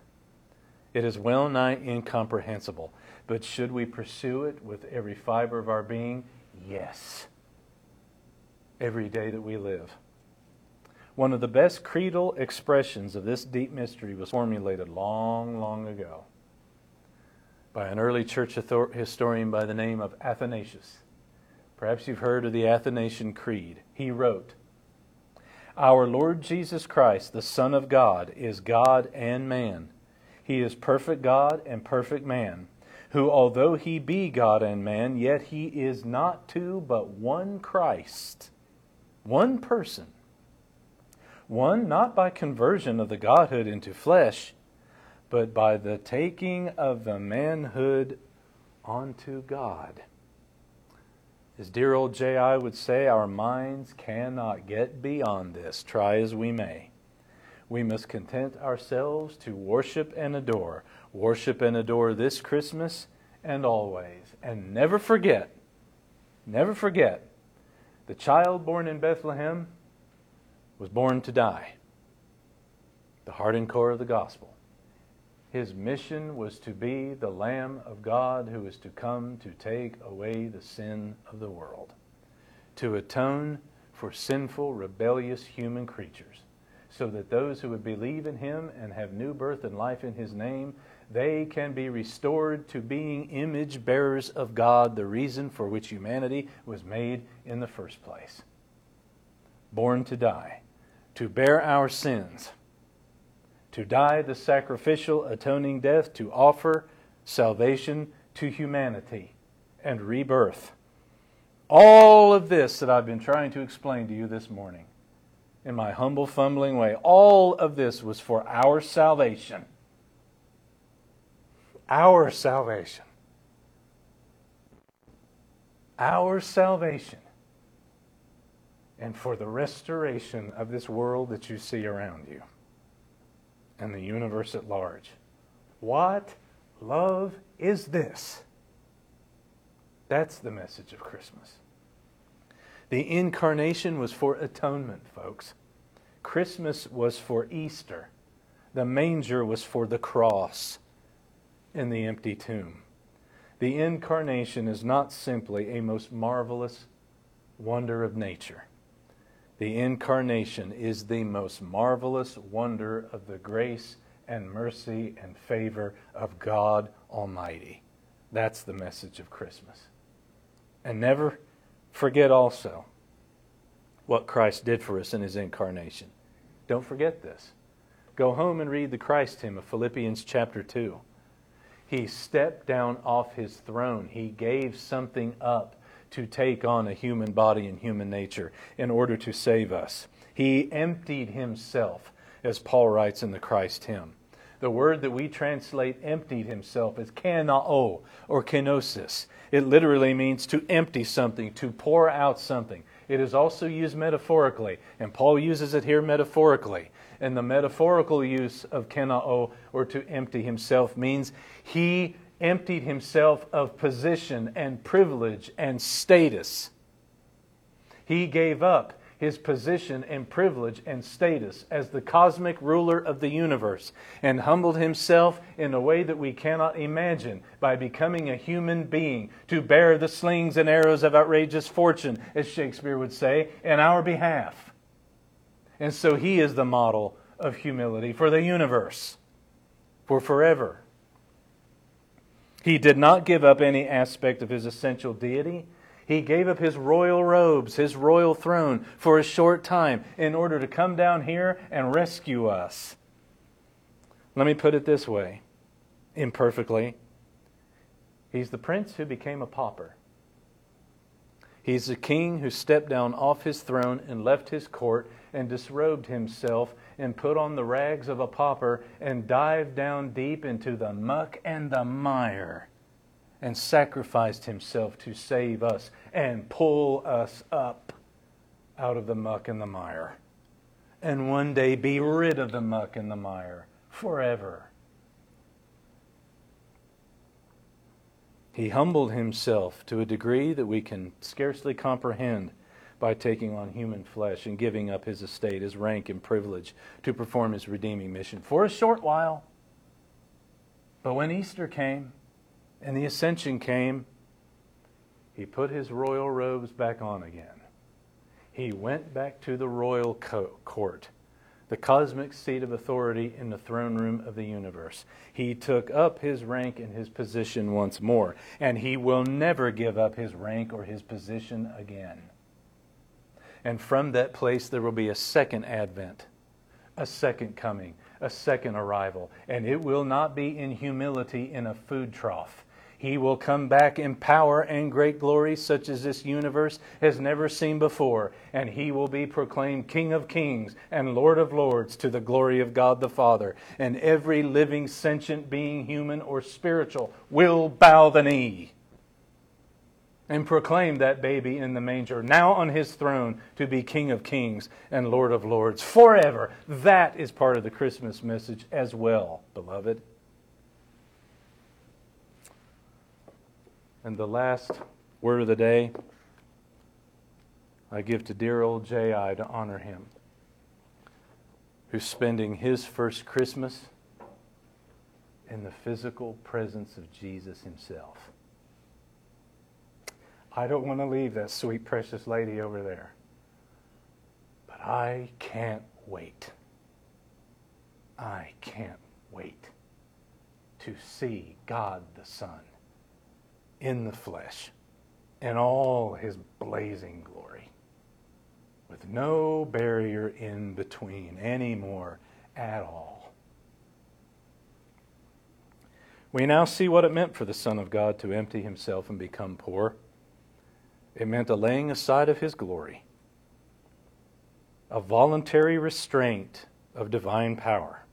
It is well nigh incomprehensible. But should we pursue it with every fiber of our being? Yes. Every day that we live. One of the best creedal expressions of this deep mystery was formulated long, long ago by an early church historian by the name of Athanasius. Perhaps you've heard of the Athanasian Creed. He wrote, Our Lord Jesus Christ, the Son of God, is God and man. He is perfect God and perfect man, who, although he be God and man, yet he is not two, but one Christ, one person one, not by conversion of the Godhood into flesh, but by the taking of the manhood onto God. As dear old J.I. would say, our minds cannot get beyond this, try as we may. We must content ourselves to worship and adore. Worship and adore this Christmas and always. And never forget, never forget, the child born in Bethlehem was born to die. The heart and core of the gospel. His mission was to be the Lamb of God who is to come to take away the sin of the world, to atone for sinful, rebellious human creatures, so that those who would believe in him and have new birth and life in his name, they can be restored to being image bearers of God, the reason for which humanity was made in the first place. Born to die to bear our sins, to die the sacrificial atoning death, to offer salvation to humanity and rebirth. All of this that I've been trying to explain to you this morning in my humble, fumbling way, all of this was for our salvation. Our salvation. Our salvation and for the restoration of this world that you see around you and the universe at large. What love is this? That's the message of Christmas. The incarnation was for atonement, folks. Christmas was for Easter. The manger was for the cross and the empty tomb. The incarnation is not simply a most marvelous wonder of nature. The incarnation is the most marvelous wonder of the grace and mercy and favor of God Almighty. That's the message of Christmas. And never forget also what Christ did for us in his incarnation. Don't forget this. Go home and read the Christ hymn of Philippians chapter 2. He stepped down off his throne, he gave something up to take on a human body and human nature in order to save us. He emptied himself, as Paul writes in the Christ hymn. The word that we translate emptied himself is kanao or kenosis. It literally means to empty something, to pour out something. It is also used metaphorically, and Paul uses it here metaphorically. And the metaphorical use of kanao, or to empty himself, means he emptied himself of position and privilege and status. He gave up his position and privilege and status as the cosmic ruler of the universe and humbled himself in a way that we cannot imagine by becoming a human being to bear the slings and arrows of outrageous fortune, as Shakespeare would say, in our behalf. And so he is the model of humility for the universe, for forever. He did not give up any aspect of his essential deity. He gave up his royal robes, his royal throne, for a short time in order to come down here and rescue us. Let me put it this way, imperfectly. He's the prince who became a pauper. He's the king who stepped down off his throne and left his court and disrobed himself and put on the rags of a pauper and dived down deep into the muck and the mire and sacrificed himself to save us and pull us up out of the muck and the mire. And one day be rid of the muck and the mire forever. He humbled himself to a degree that we can scarcely comprehend by taking on human flesh and giving up his estate, his rank, and privilege to perform his redeeming mission for a short while. But when Easter came and the ascension came, he put his royal robes back on again. He went back to the royal co- court, the cosmic seat of authority in the throne room of the universe. He took up his rank and his position once more, and he will never give up his rank or his position again. And from that place, there will be a second advent, a second coming, a second arrival. And it will not be in humility in a food trough. He will come back in power and great glory, such as this universe has never seen before. And he will be proclaimed King of kings and Lord of lords to the glory of God the Father. And every living, sentient being, human or spiritual, will bow the knee and proclaim that baby in the manger, now on his throne, to be King of kings and Lord of lords forever. That is part of the Christmas message as well, beloved. And the last word of the day I give to dear old J.I. to honor him, who's spending his first Christmas in the physical presence of Jesus himself. I don't want to leave that sweet, precious lady over there. But I can't wait. I can't wait to see God the Son in the flesh in all his blazing glory with no barrier in between anymore at all. We now see what it meant for the Son of God to empty himself and become poor. It meant a laying aside of his glory, a voluntary restraint of divine power,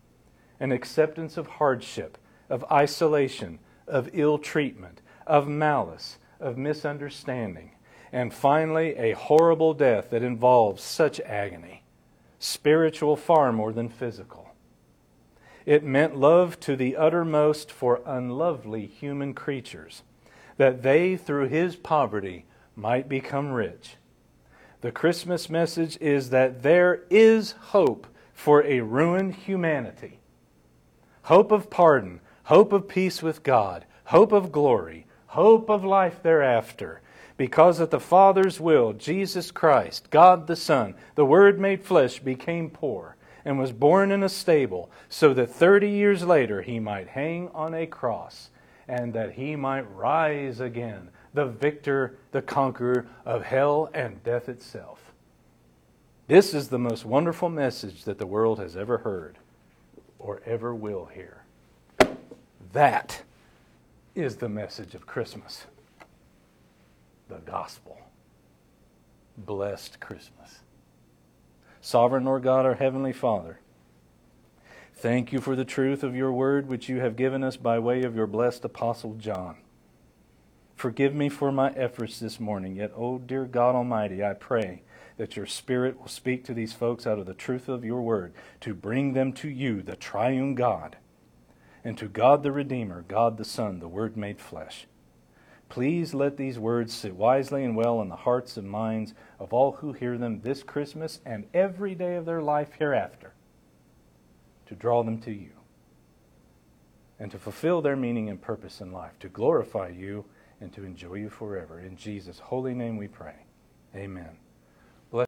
an acceptance of hardship, of isolation, of ill treatment, of malice, of misunderstanding, and finally a horrible death that involves such agony, spiritual far more than physical. It meant love to the uttermost for unlovely human creatures, that they, through his poverty, might become rich. The Christmas message is that there is hope for a ruined humanity hope of pardon, hope of peace with God, hope of glory, hope of life thereafter. Because of the Father's will, Jesus Christ, God the Son, the Word made flesh, became poor and was born in a stable, so that 30 years later he might hang on a cross and that he might rise again, the victor, the conqueror of hell and death itself. This is the most wonderful message that the world has ever heard or ever will hear. That is the message of Christmas the gospel. Blessed Christmas. Sovereign Lord God, our Heavenly Father, thank you for the truth of your word which you have given us by way of your blessed Apostle John. Forgive me for my efforts this morning, yet, oh dear God Almighty, I pray that your Spirit will speak to these folks out of the truth of your word to bring them to you, the triune God, and to God the Redeemer, God the Son, the Word made flesh. Please let these words sit wisely and well in the hearts and minds of all who hear them this Christmas and every day of their life hereafter to draw them to you and to fulfill their meaning and purpose in life, to glorify you and to enjoy you forever. In Jesus' holy name we pray. Amen.